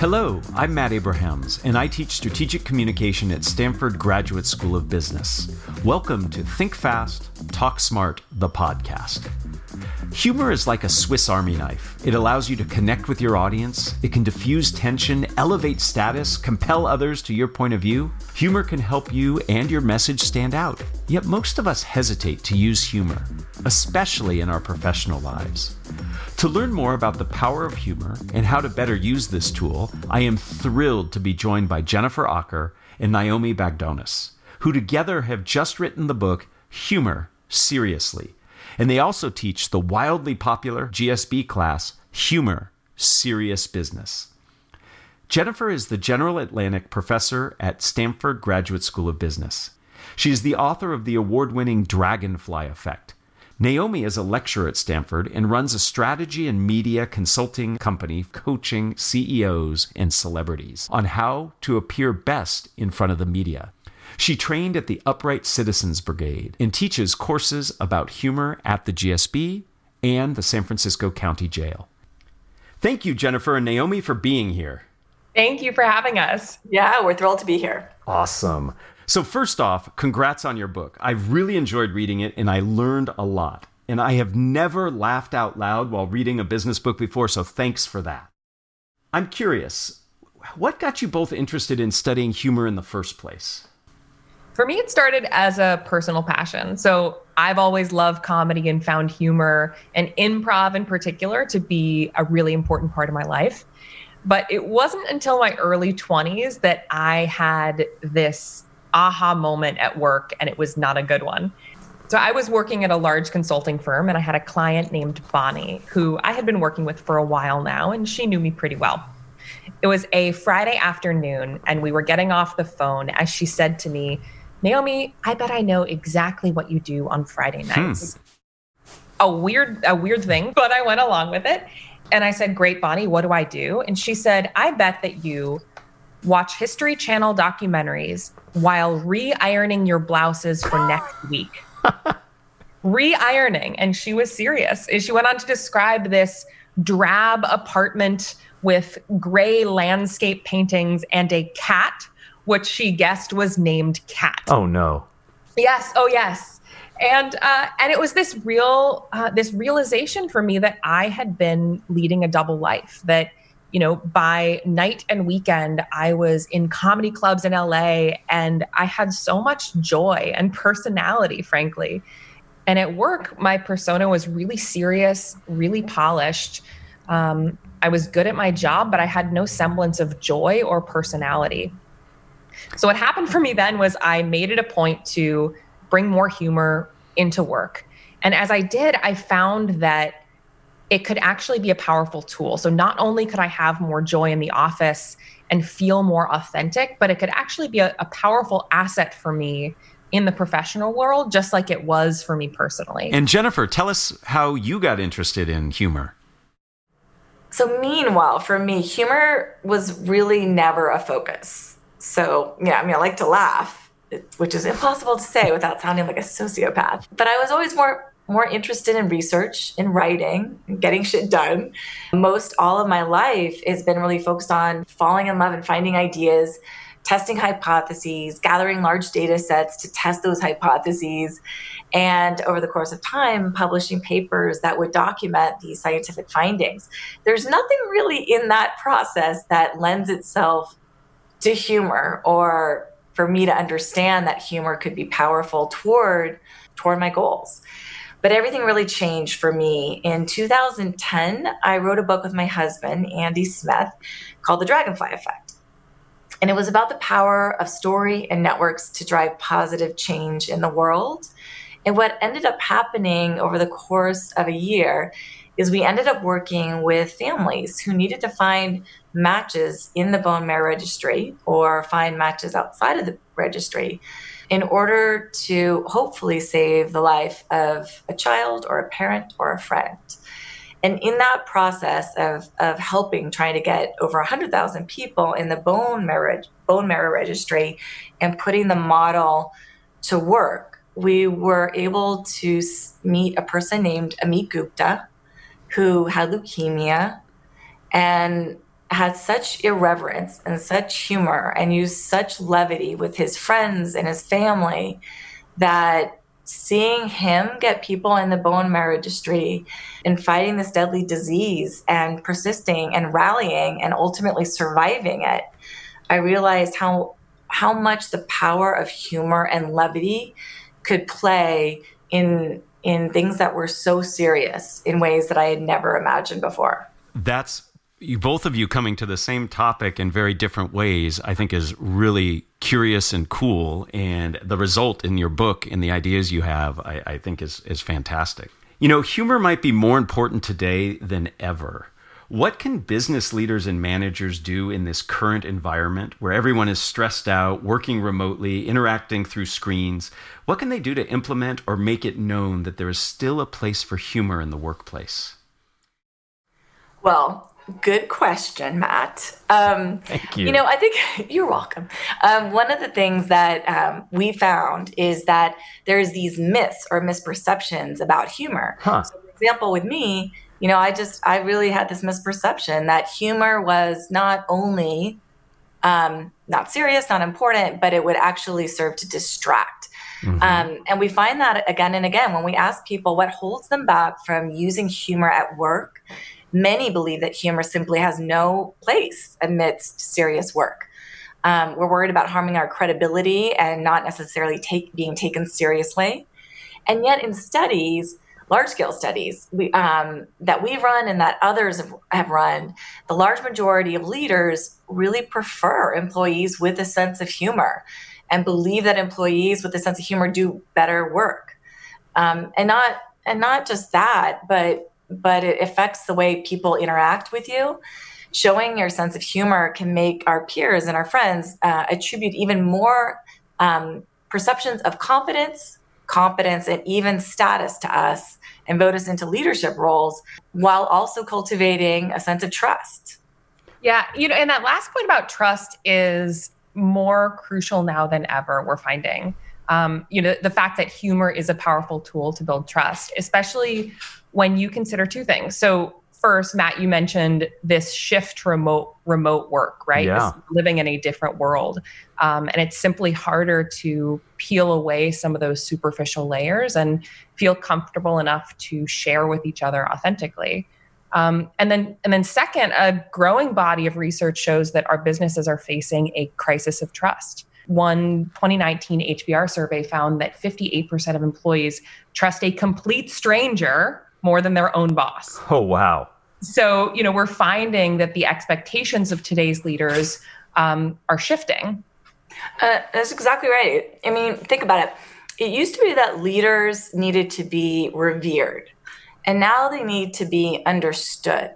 Hello, I'm Matt Abrahams, and I teach strategic communication at Stanford Graduate School of Business. Welcome to Think Fast, Talk Smart, the podcast. Humor is like a Swiss Army knife. It allows you to connect with your audience, it can diffuse tension, elevate status, compel others to your point of view. Humor can help you and your message stand out. Yet most of us hesitate to use humor, especially in our professional lives. To learn more about the power of humor and how to better use this tool, I am thrilled to be joined by Jennifer Aaker and Naomi Bagdonas, who together have just written the book Humor Seriously and they also teach the wildly popular GSB class, Humor Serious Business. Jennifer is the General Atlantic Professor at Stanford Graduate School of Business. She is the author of the award winning Dragonfly Effect. Naomi is a lecturer at Stanford and runs a strategy and media consulting company coaching CEOs and celebrities on how to appear best in front of the media. She trained at the Upright Citizens Brigade and teaches courses about humor at the GSB and the San Francisco County Jail. Thank you, Jennifer and Naomi, for being here. Thank you for having us. Yeah, we're thrilled to be here. Awesome. So, first off, congrats on your book. I really enjoyed reading it and I learned a lot. And I have never laughed out loud while reading a business book before, so thanks for that. I'm curious, what got you both interested in studying humor in the first place? For me, it started as a personal passion. So I've always loved comedy and found humor and improv in particular to be a really important part of my life. But it wasn't until my early 20s that I had this aha moment at work, and it was not a good one. So I was working at a large consulting firm, and I had a client named Bonnie, who I had been working with for a while now, and she knew me pretty well. It was a Friday afternoon, and we were getting off the phone as she said to me, Naomi, I bet I know exactly what you do on Friday hmm. nights. Hmm. A weird, a weird thing, but I went along with it. And I said, Great, Bonnie, what do I do? And she said, I bet that you watch History Channel documentaries while re ironing your blouses for next week. re ironing. And she was serious. And she went on to describe this drab apartment with gray landscape paintings and a cat which she guessed was named Cat. Oh no. Yes. Oh yes. And uh, and it was this real uh, this realization for me that I had been leading a double life. That you know by night and weekend I was in comedy clubs in LA, and I had so much joy and personality, frankly. And at work, my persona was really serious, really polished. Um, I was good at my job, but I had no semblance of joy or personality. So what happened for me then was I made it a point to bring more humor into work. And as I did, I found that it could actually be a powerful tool. So not only could I have more joy in the office and feel more authentic, but it could actually be a, a powerful asset for me in the professional world, just like it was for me personally. And Jennifer, tell us how you got interested in humor. So, meanwhile, for me, humor was really never a focus. So, yeah, I mean, I like to laugh, which is impossible to say without sounding like a sociopath. But I was always more more interested in research, in writing, and getting shit done. Most all of my life has been really focused on falling in love and finding ideas, testing hypotheses, gathering large data sets to test those hypotheses, and over the course of time, publishing papers that would document these scientific findings. There's nothing really in that process that lends itself to humor or for me to understand that humor could be powerful toward toward my goals. But everything really changed for me. In 2010 i wrote a book with my husband andy smith called the dragonfly effect. And it was about the power of story and networks to drive positive change in the world. And what ended up happening over the course of a year is we ended up working with families who needed to find matches in the bone marrow registry or find matches outside of the registry in order to hopefully save the life of a child or a parent or a friend. And in that process of, of helping, trying to get over 100,000 people in the bone marrow, bone marrow registry and putting the model to work, we were able to meet a person named Amit Gupta, who had leukemia. And had such irreverence and such humor and used such levity with his friends and his family that seeing him get people in the bone marrow industry and fighting this deadly disease and persisting and rallying and ultimately surviving it, I realized how how much the power of humor and levity could play in in things that were so serious in ways that I had never imagined before. That's you both of you coming to the same topic in very different ways, I think is really curious and cool. And the result in your book and the ideas you have, I, I think is is fantastic. You know, humor might be more important today than ever. What can business leaders and managers do in this current environment where everyone is stressed out, working remotely, interacting through screens? What can they do to implement or make it known that there is still a place for humor in the workplace? Well, Good question, Matt. Um, Thank you. You know, I think you're welcome. Um, one of the things that um, we found is that there's these myths or misperceptions about humor. Huh. So, for example, with me, you know, I just I really had this misperception that humor was not only um, not serious, not important, but it would actually serve to distract. Mm-hmm. Um, and we find that again and again when we ask people what holds them back from using humor at work Many believe that humor simply has no place amidst serious work. Um, we're worried about harming our credibility and not necessarily take, being taken seriously. And yet, in studies, large scale studies we, um, that we've run and that others have, have run, the large majority of leaders really prefer employees with a sense of humor and believe that employees with a sense of humor do better work. Um, and not and not just that, but but it affects the way people interact with you. Showing your sense of humor can make our peers and our friends uh, attribute even more um, perceptions of confidence, competence, and even status to us and vote us into leadership roles while also cultivating a sense of trust. Yeah, you know, and that last point about trust is more crucial now than ever, we're finding. Um, you know, the fact that humor is a powerful tool to build trust, especially when you consider two things. So first, Matt, you mentioned this shift to remote remote work, right? Yeah. This living in a different world, um, and it's simply harder to peel away some of those superficial layers and feel comfortable enough to share with each other authentically. Um, and then, and then, second, a growing body of research shows that our businesses are facing a crisis of trust. One 2019 HBR survey found that 58% of employees trust a complete stranger more than their own boss. Oh, wow. So, you know, we're finding that the expectations of today's leaders um, are shifting. Uh, that's exactly right. I mean, think about it. It used to be that leaders needed to be revered, and now they need to be understood.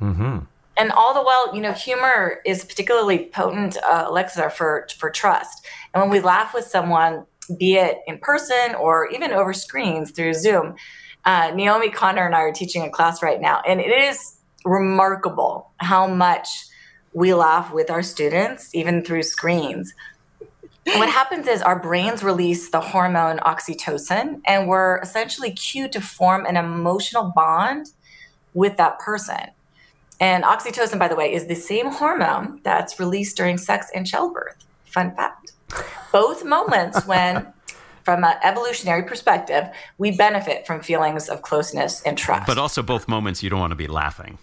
Mm-hmm. And all the while, you know, humor is particularly potent uh, elixir for for trust. And when we laugh with someone, be it in person or even over screens through Zoom, uh, Naomi Connor and I are teaching a class right now, and it is remarkable how much we laugh with our students, even through screens. what happens is our brains release the hormone oxytocin, and we're essentially cued to form an emotional bond with that person. And oxytocin, by the way, is the same hormone that's released during sex and childbirth. Fun fact. Both moments when from an evolutionary perspective, we benefit from feelings of closeness and trust. But also, both moments you don't want to be laughing.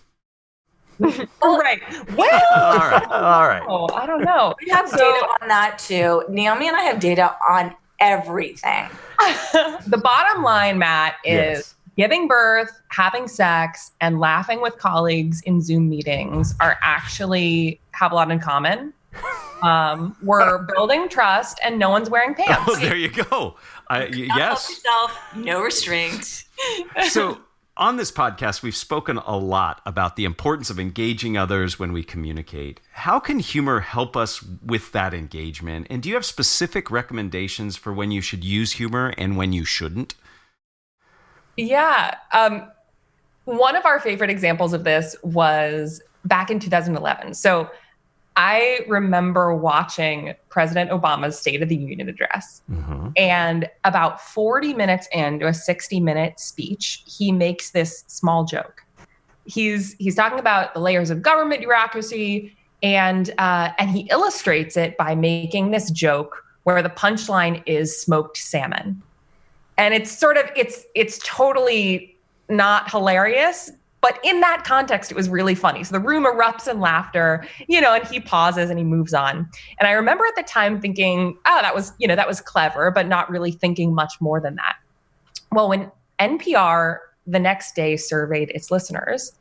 All right. Well, all right. All right. Oh, I don't know. We have so, data on that too. Naomi and I have data on everything. the bottom line, Matt, is yes. giving birth, having sex, and laughing with colleagues in Zoom meetings are actually have a lot in common. Um, we're building trust, and no one's wearing pants. Oh, there you go. I, yes. Yourself, no restraint. so on this podcast, we've spoken a lot about the importance of engaging others when we communicate. How can humor help us with that engagement? And do you have specific recommendations for when you should use humor and when you shouldn't? Yeah. Um, one of our favorite examples of this was back in 2011. So I remember watching President Obama's State of the Union address. Mm-hmm. And about 40 minutes into a 60 minute speech, he makes this small joke. he's he's talking about the layers of government bureaucracy, and uh, and he illustrates it by making this joke where the punchline is smoked salmon, and it's sort of it's it's totally not hilarious, but in that context, it was really funny. So the room erupts in laughter, you know, and he pauses and he moves on. And I remember at the time thinking, oh, that was, you know, that was clever, but not really thinking much more than that. Well, when NPR the next day surveyed its listeners,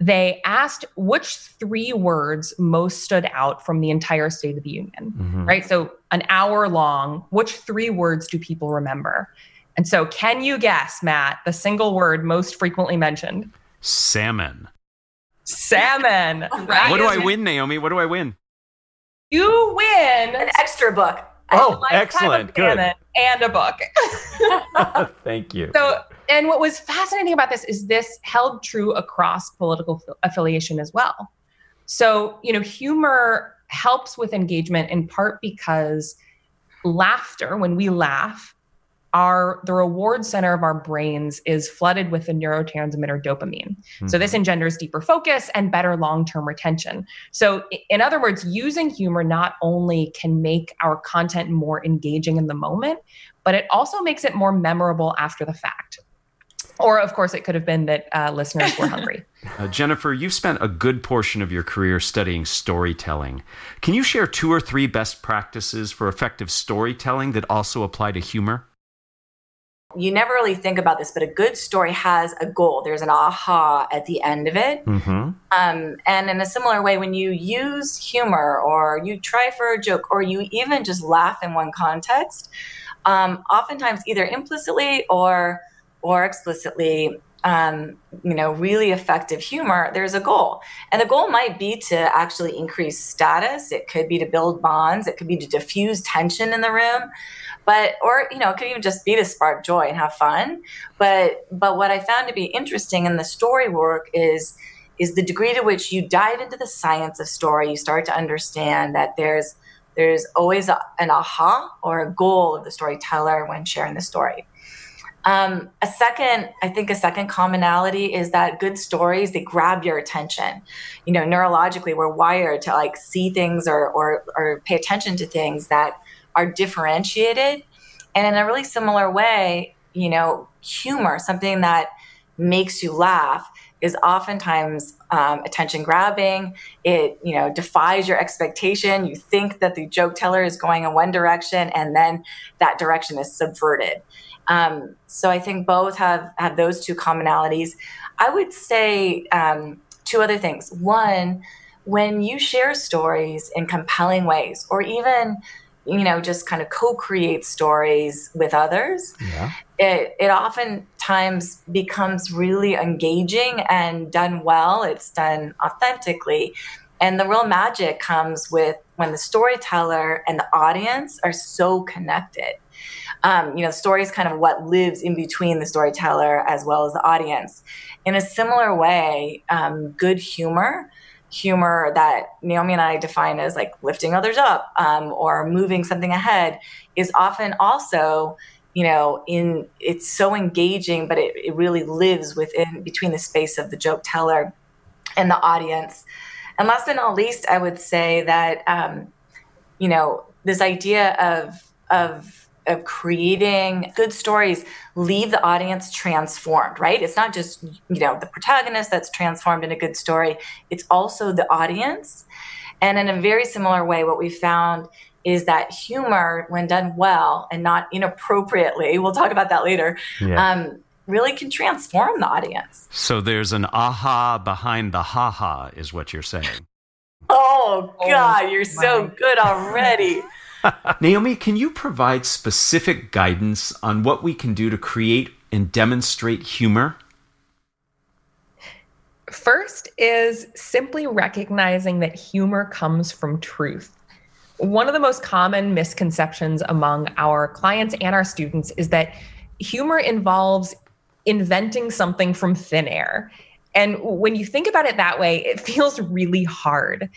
they asked which three words most stood out from the entire State of the Union, mm-hmm. right? So, an hour long, which three words do people remember? And so, can you guess, Matt, the single word most frequently mentioned? Salmon. Salmon. Right? What do I win, Naomi? What do I win? You win an extra book. Oh, excellent. Good. And a book. Thank you. So, and what was fascinating about this is this held true across political affiliation as well. So, you know, humor helps with engagement in part because laughter, when we laugh, our the reward center of our brains is flooded with the neurotransmitter dopamine. Mm-hmm. So this mm-hmm. engenders deeper focus and better long-term retention. So in other words, using humor not only can make our content more engaging in the moment, but it also makes it more memorable after the fact. Or, of course, it could have been that uh, listeners were hungry. Uh, Jennifer, you've spent a good portion of your career studying storytelling. Can you share two or three best practices for effective storytelling that also apply to humor? You never really think about this, but a good story has a goal. There's an aha at the end of it. Mm-hmm. Um, and in a similar way, when you use humor or you try for a joke or you even just laugh in one context, um, oftentimes either implicitly or or explicitly um, you know, really effective humor, there's a goal. And the goal might be to actually increase status. It could be to build bonds. It could be to diffuse tension in the room. But, or, you know, it could even just be to spark joy and have fun. But, but what I found to be interesting in the story work is, is the degree to which you dive into the science of story. You start to understand that there's, there's always a, an aha or a goal of the storyteller when sharing the story. Um, a second, I think a second commonality is that good stories, they grab your attention. You know, neurologically, we're wired to like see things or, or, or pay attention to things that are differentiated. And in a really similar way, you know, humor, something that makes you laugh, is oftentimes um, attention grabbing. It you know defies your expectation. You think that the joke teller is going in one direction, and then that direction is subverted. Um, so I think both have have those two commonalities. I would say um, two other things. One, when you share stories in compelling ways, or even you know just kind of co-create stories with others yeah. it, it oftentimes becomes really engaging and done well it's done authentically and the real magic comes with when the storyteller and the audience are so connected um, you know, story is kind of what lives in between the storyteller as well as the audience. In a similar way, um, good humor, humor that Naomi and I define as like lifting others up um, or moving something ahead, is often also you know in it's so engaging but it, it really lives within between the space of the joke teller and the audience and last but not least i would say that um, you know this idea of of of creating good stories leave the audience transformed right? It's not just you know the protagonist that's transformed in a good story. It's also the audience. And in a very similar way what we found is that humor when done well and not inappropriately we'll talk about that later yeah. um, really can transform the audience. So there's an aha behind the haha is what you're saying. Oh god you're so good already Naomi, can you provide specific guidance on what we can do to create and demonstrate humor? First is simply recognizing that humor comes from truth. One of the most common misconceptions among our clients and our students is that humor involves inventing something from thin air. And when you think about it that way, it feels really hard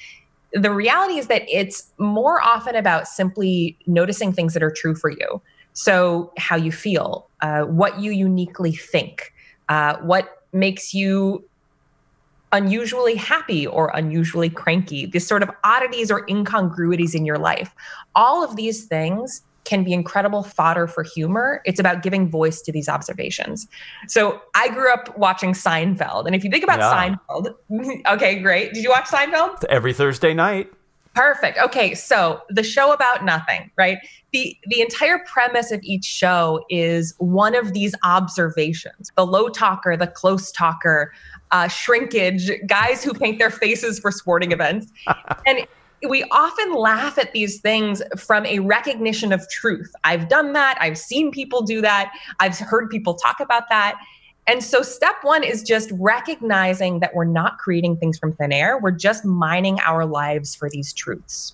the reality is that it's more often about simply noticing things that are true for you. So, how you feel, uh, what you uniquely think, uh, what makes you unusually happy or unusually cranky, these sort of oddities or incongruities in your life. All of these things can be incredible fodder for humor. It's about giving voice to these observations. So I grew up watching Seinfeld. And if you think about yeah. Seinfeld, okay, great. Did you watch Seinfeld? Every Thursday night. Perfect. Okay, so the show about nothing, right? The the entire premise of each show is one of these observations. The low talker, the close talker, uh, shrinkage, guys who paint their faces for sporting events. and we often laugh at these things from a recognition of truth. I've done that. I've seen people do that. I've heard people talk about that. And so, step one is just recognizing that we're not creating things from thin air. We're just mining our lives for these truths.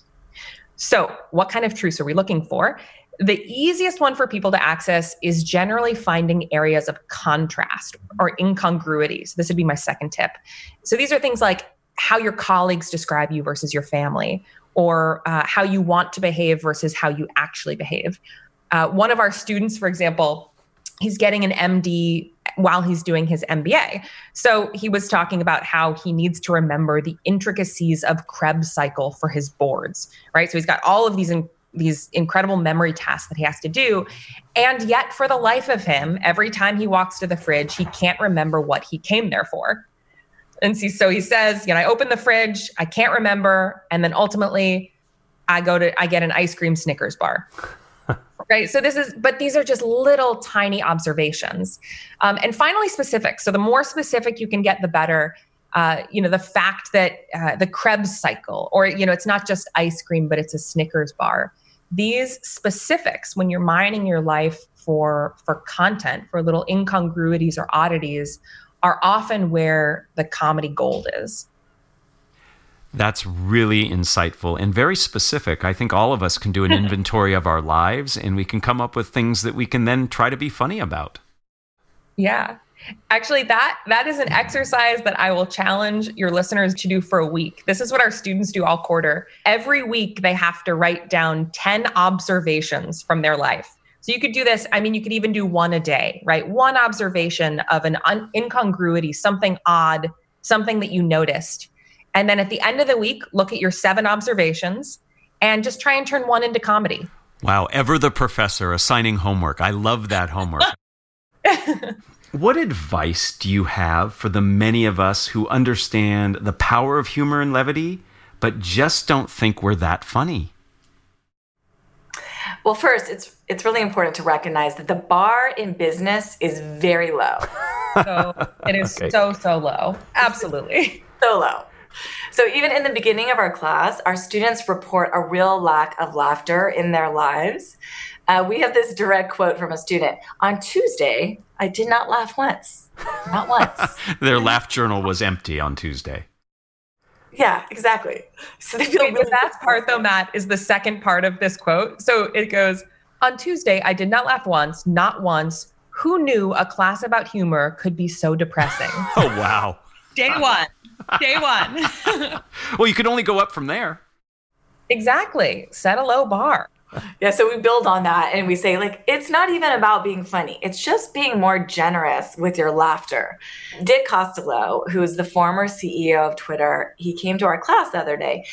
So, what kind of truths are we looking for? The easiest one for people to access is generally finding areas of contrast or incongruities. This would be my second tip. So, these are things like how your colleagues describe you versus your family, or uh, how you want to behave versus how you actually behave. Uh, one of our students, for example, he's getting an MD while he's doing his MBA. So he was talking about how he needs to remember the intricacies of Krebs cycle for his boards, right? So he's got all of these in, these incredible memory tasks that he has to do. And yet for the life of him, every time he walks to the fridge, he can't remember what he came there for. And see, so he says, you know, I open the fridge, I can't remember, and then ultimately I go to I get an ice cream Snickers bar. right. So this is, but these are just little tiny observations. Um, and finally, specific. So the more specific you can get, the better. Uh, you know, the fact that uh, the Krebs cycle, or you know, it's not just ice cream, but it's a Snickers bar. These specifics, when you're mining your life for for content, for little incongruities or oddities, are often where the comedy gold is. That's really insightful and very specific. I think all of us can do an inventory of our lives and we can come up with things that we can then try to be funny about. Yeah. Actually that that is an exercise that I will challenge your listeners to do for a week. This is what our students do all quarter. Every week they have to write down 10 observations from their life. So you could do this. I mean, you could even do one a day, right? One observation of an un- incongruity, something odd, something that you noticed. And then at the end of the week, look at your seven observations and just try and turn one into comedy. Wow, ever the professor assigning homework. I love that homework. what advice do you have for the many of us who understand the power of humor and levity, but just don't think we're that funny? Well, first, it's it's really important to recognize that the bar in business is very low. So it is okay. so so low. Absolutely. so low. So even in the beginning of our class, our students report a real lack of laughter in their lives. Uh, we have this direct quote from a student. On Tuesday, I did not laugh once. Not once. Their laugh journal was empty on Tuesday. Yeah, exactly. So they feel really the best part though, Matt, is the second part of this quote. So it goes, on Tuesday, I did not laugh once, not once. Who knew a class about humor could be so depressing? oh wow. Day one. Day one. well, you can only go up from there. Exactly. Set a low bar yeah, so we build on that and we say, like, it's not even about being funny. It's just being more generous with your laughter. Dick Costolo, who is the former CEO of Twitter, he came to our class the other day.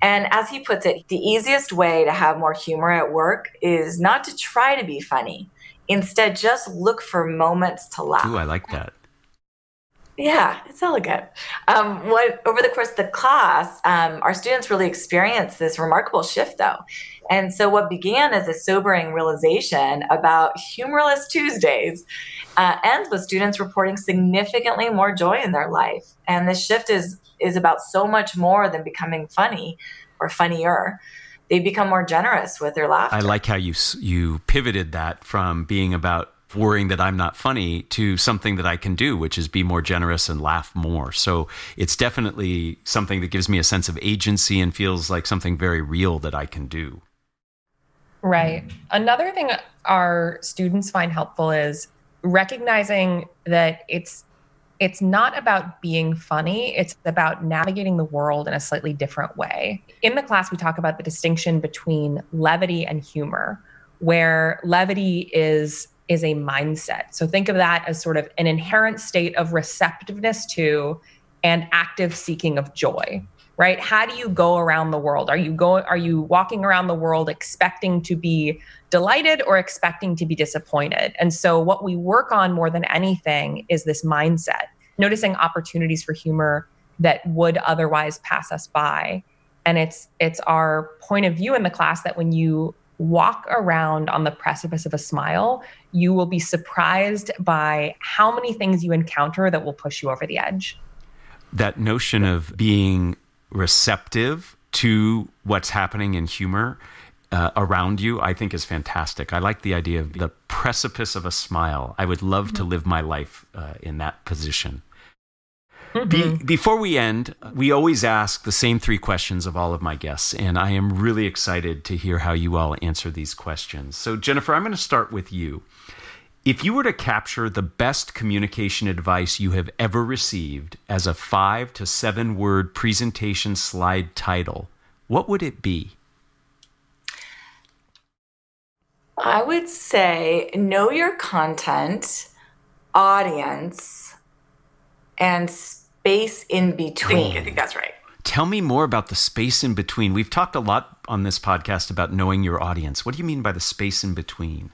And as he puts it, the easiest way to have more humor at work is not to try to be funny. Instead, just look for moments to laugh. Ooh, I like that. Yeah, it's elegant. Um, what over the course of the class, um, our students really experienced this remarkable shift, though. And so, what began as a sobering realization about humorless Tuesdays uh, ends with students reporting significantly more joy in their life. And this shift is is about so much more than becoming funny or funnier. They become more generous with their laughter. I like how you you pivoted that from being about worrying that I'm not funny to something that I can do, which is be more generous and laugh more. So it's definitely something that gives me a sense of agency and feels like something very real that I can do. Right. Another thing our students find helpful is recognizing that it's it's not about being funny, it's about navigating the world in a slightly different way. In the class we talk about the distinction between levity and humor, where levity is is a mindset. So think of that as sort of an inherent state of receptiveness to and active seeking of joy right? How do you go around the world? Are you going are you walking around the world expecting to be delighted or expecting to be disappointed? And so what we work on more than anything is this mindset noticing opportunities for humor that would otherwise pass us by. And it's it's our point of view in the class that when you walk around on the precipice of a smile you will be surprised by how many things you encounter that will push you over the edge. That notion of being receptive to what's happening in humor uh, around you, I think is fantastic. I like the idea of the precipice of a smile. I would love mm-hmm. to live my life uh, in that position. Mm-hmm. Be, before we end, we always ask the same three questions of all of my guests, and I am really excited to hear how you all answer these questions. So, Jennifer, I'm going to start with you. If you were to capture the best communication advice you have ever received as a five to seven word presentation slide title, what would it be? I would say know your content, audience, and space in between. I think that's right. Tell me more about the space in between. We've talked a lot on this podcast about knowing your audience. What do you mean by the space in between?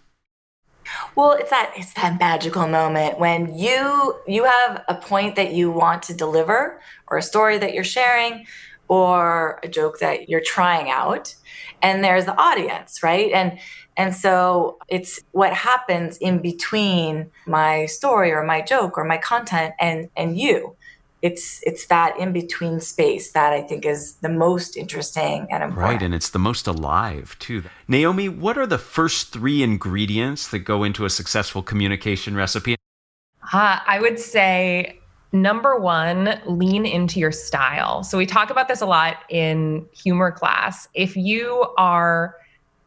Well, it's that it's that magical moment when you you have a point that you want to deliver or a story that you're sharing or a joke that you're trying out and there's the audience, right? And and so it's what happens in between my story or my joke or my content and and you it's it's that in between space that I think is the most interesting and important. Right, and it's the most alive too. Naomi, what are the first three ingredients that go into a successful communication recipe? Uh, I would say number one, lean into your style. So we talk about this a lot in humor class. If you are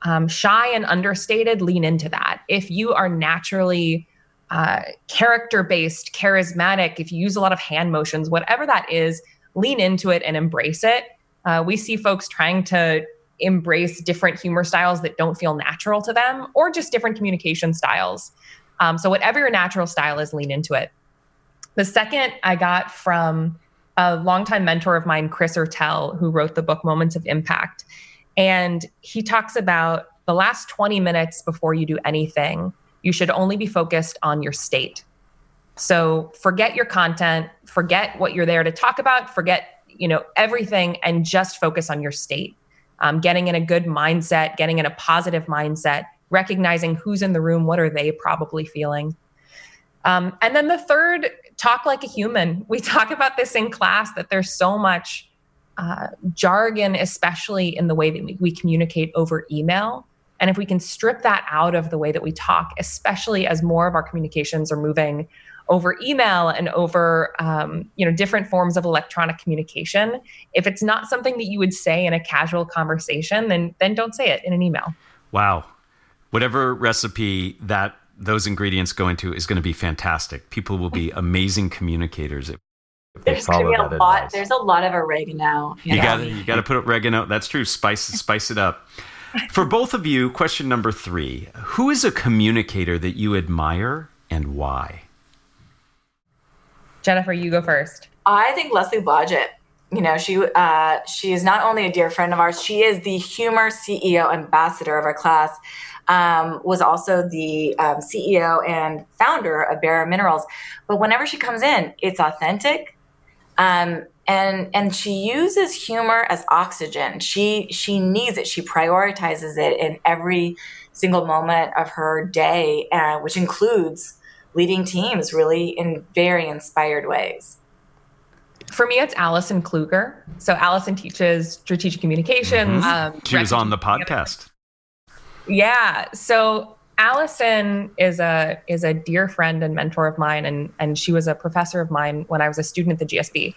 um, shy and understated, lean into that. If you are naturally uh, character based, charismatic, if you use a lot of hand motions, whatever that is, lean into it and embrace it. Uh, we see folks trying to embrace different humor styles that don't feel natural to them or just different communication styles. Um, so, whatever your natural style is, lean into it. The second I got from a longtime mentor of mine, Chris Ertel, who wrote the book Moments of Impact. And he talks about the last 20 minutes before you do anything you should only be focused on your state. So forget your content, forget what you're there to talk about, forget you know everything, and just focus on your state. Um, getting in a good mindset, getting in a positive mindset, recognizing who's in the room, what are they probably feeling. Um, and then the third, talk like a human. We talk about this in class that there's so much uh, jargon, especially in the way that we, we communicate over email and if we can strip that out of the way that we talk, especially as more of our communications are moving over email and over um, you know different forms of electronic communication, if it's not something that you would say in a casual conversation, then then don't say it in an email. Wow, whatever recipe that those ingredients go into is going to be fantastic. People will be amazing communicators if they there's follow that lot, advice. There's a lot of oregano. You, you got you got to put oregano. That's true. Spice spice it up. For both of you, question number three Who is a communicator that you admire and why? Jennifer, you go first. I think Leslie Blodgett. You know, she uh, she is not only a dear friend of ours, she is the humor CEO ambassador of our class. Um, was also the um, CEO and founder of Bare Minerals. But whenever she comes in, it's authentic. Um, and and she uses humor as oxygen. She she needs it. She prioritizes it in every single moment of her day uh, which includes leading teams really in very inspired ways. For me it's allison kluger. So allison teaches strategic communications mm-hmm. um, she was on the podcast. Yeah. So Allison is a is a dear friend and mentor of mine, and and she was a professor of mine when I was a student at the GSB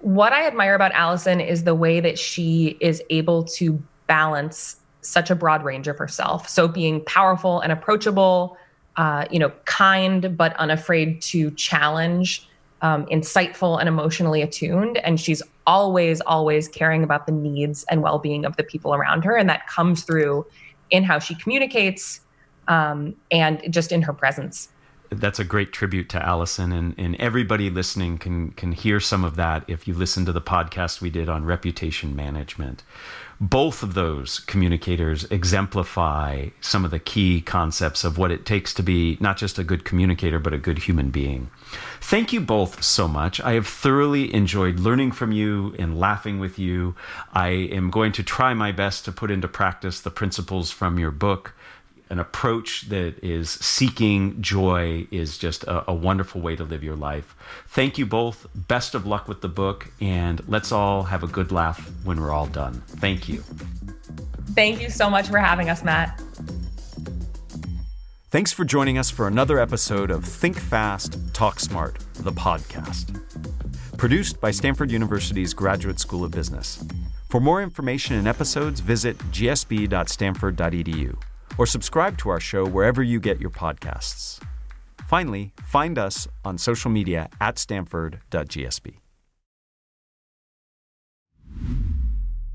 what I admire about Allison is the way that she is able to balance such a broad range of herself. So being powerful and approachable, uh, you know, kind but unafraid to challenge, um, insightful and emotionally attuned, and she's always, always caring about the needs and well-being of the people around her, and that comes through in how she communicates um, and just in her presence. That's a great tribute to Allison, and, and everybody listening can can hear some of that if you listen to the podcast we did on reputation management. Both of those communicators exemplify some of the key concepts of what it takes to be not just a good communicator, but a good human being. Thank you both so much. I have thoroughly enjoyed learning from you and laughing with you. I am going to try my best to put into practice the principles from your book an approach that is seeking joy is just a, a, wonderful way to live your life. Thank you both. Best of luck with the book, and let's all have a good laugh when we're all done. Thank you. Thank you so much for having us, Matt. Thanks for joining us for another episode of Think Fast, Talk Smart, the podcast. Produced by Stanford University's Graduate School of Business. For more information and episodes, visit gsb.stanford.edu or subscribe to our show wherever you get your podcasts. Finally, find us on social media at stanford.gsb.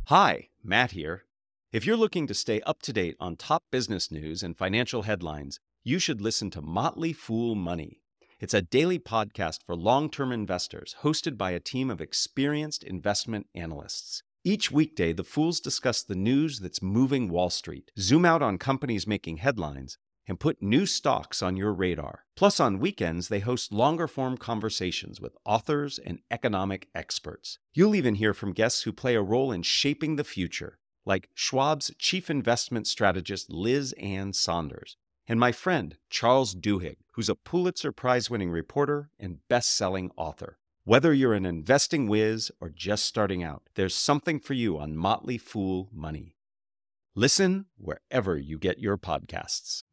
Hi, Matt here. If you're looking to stay up to date on top business news and financial headlines, you should listen to Motley Fool Money. It's a daily podcast for long term investors hosted by a team of experienced investment analysts. Each weekday, the Fools discuss the news that's moving Wall Street, zoom out on companies making headlines, and put new stocks on your radar. Plus, on weekends, they host longer form conversations with authors and economic experts. You'll even hear from guests who play a role in shaping the future, like Schwab's chief investment strategist Liz Ann Sonders, and my friend Charles Duhigg, who's a Pulitzer Prize winning reporter and best selling author. Whether you're an investing whiz or just starting out, there's something for you on Motley Fool Money. Listen wherever you get your podcasts.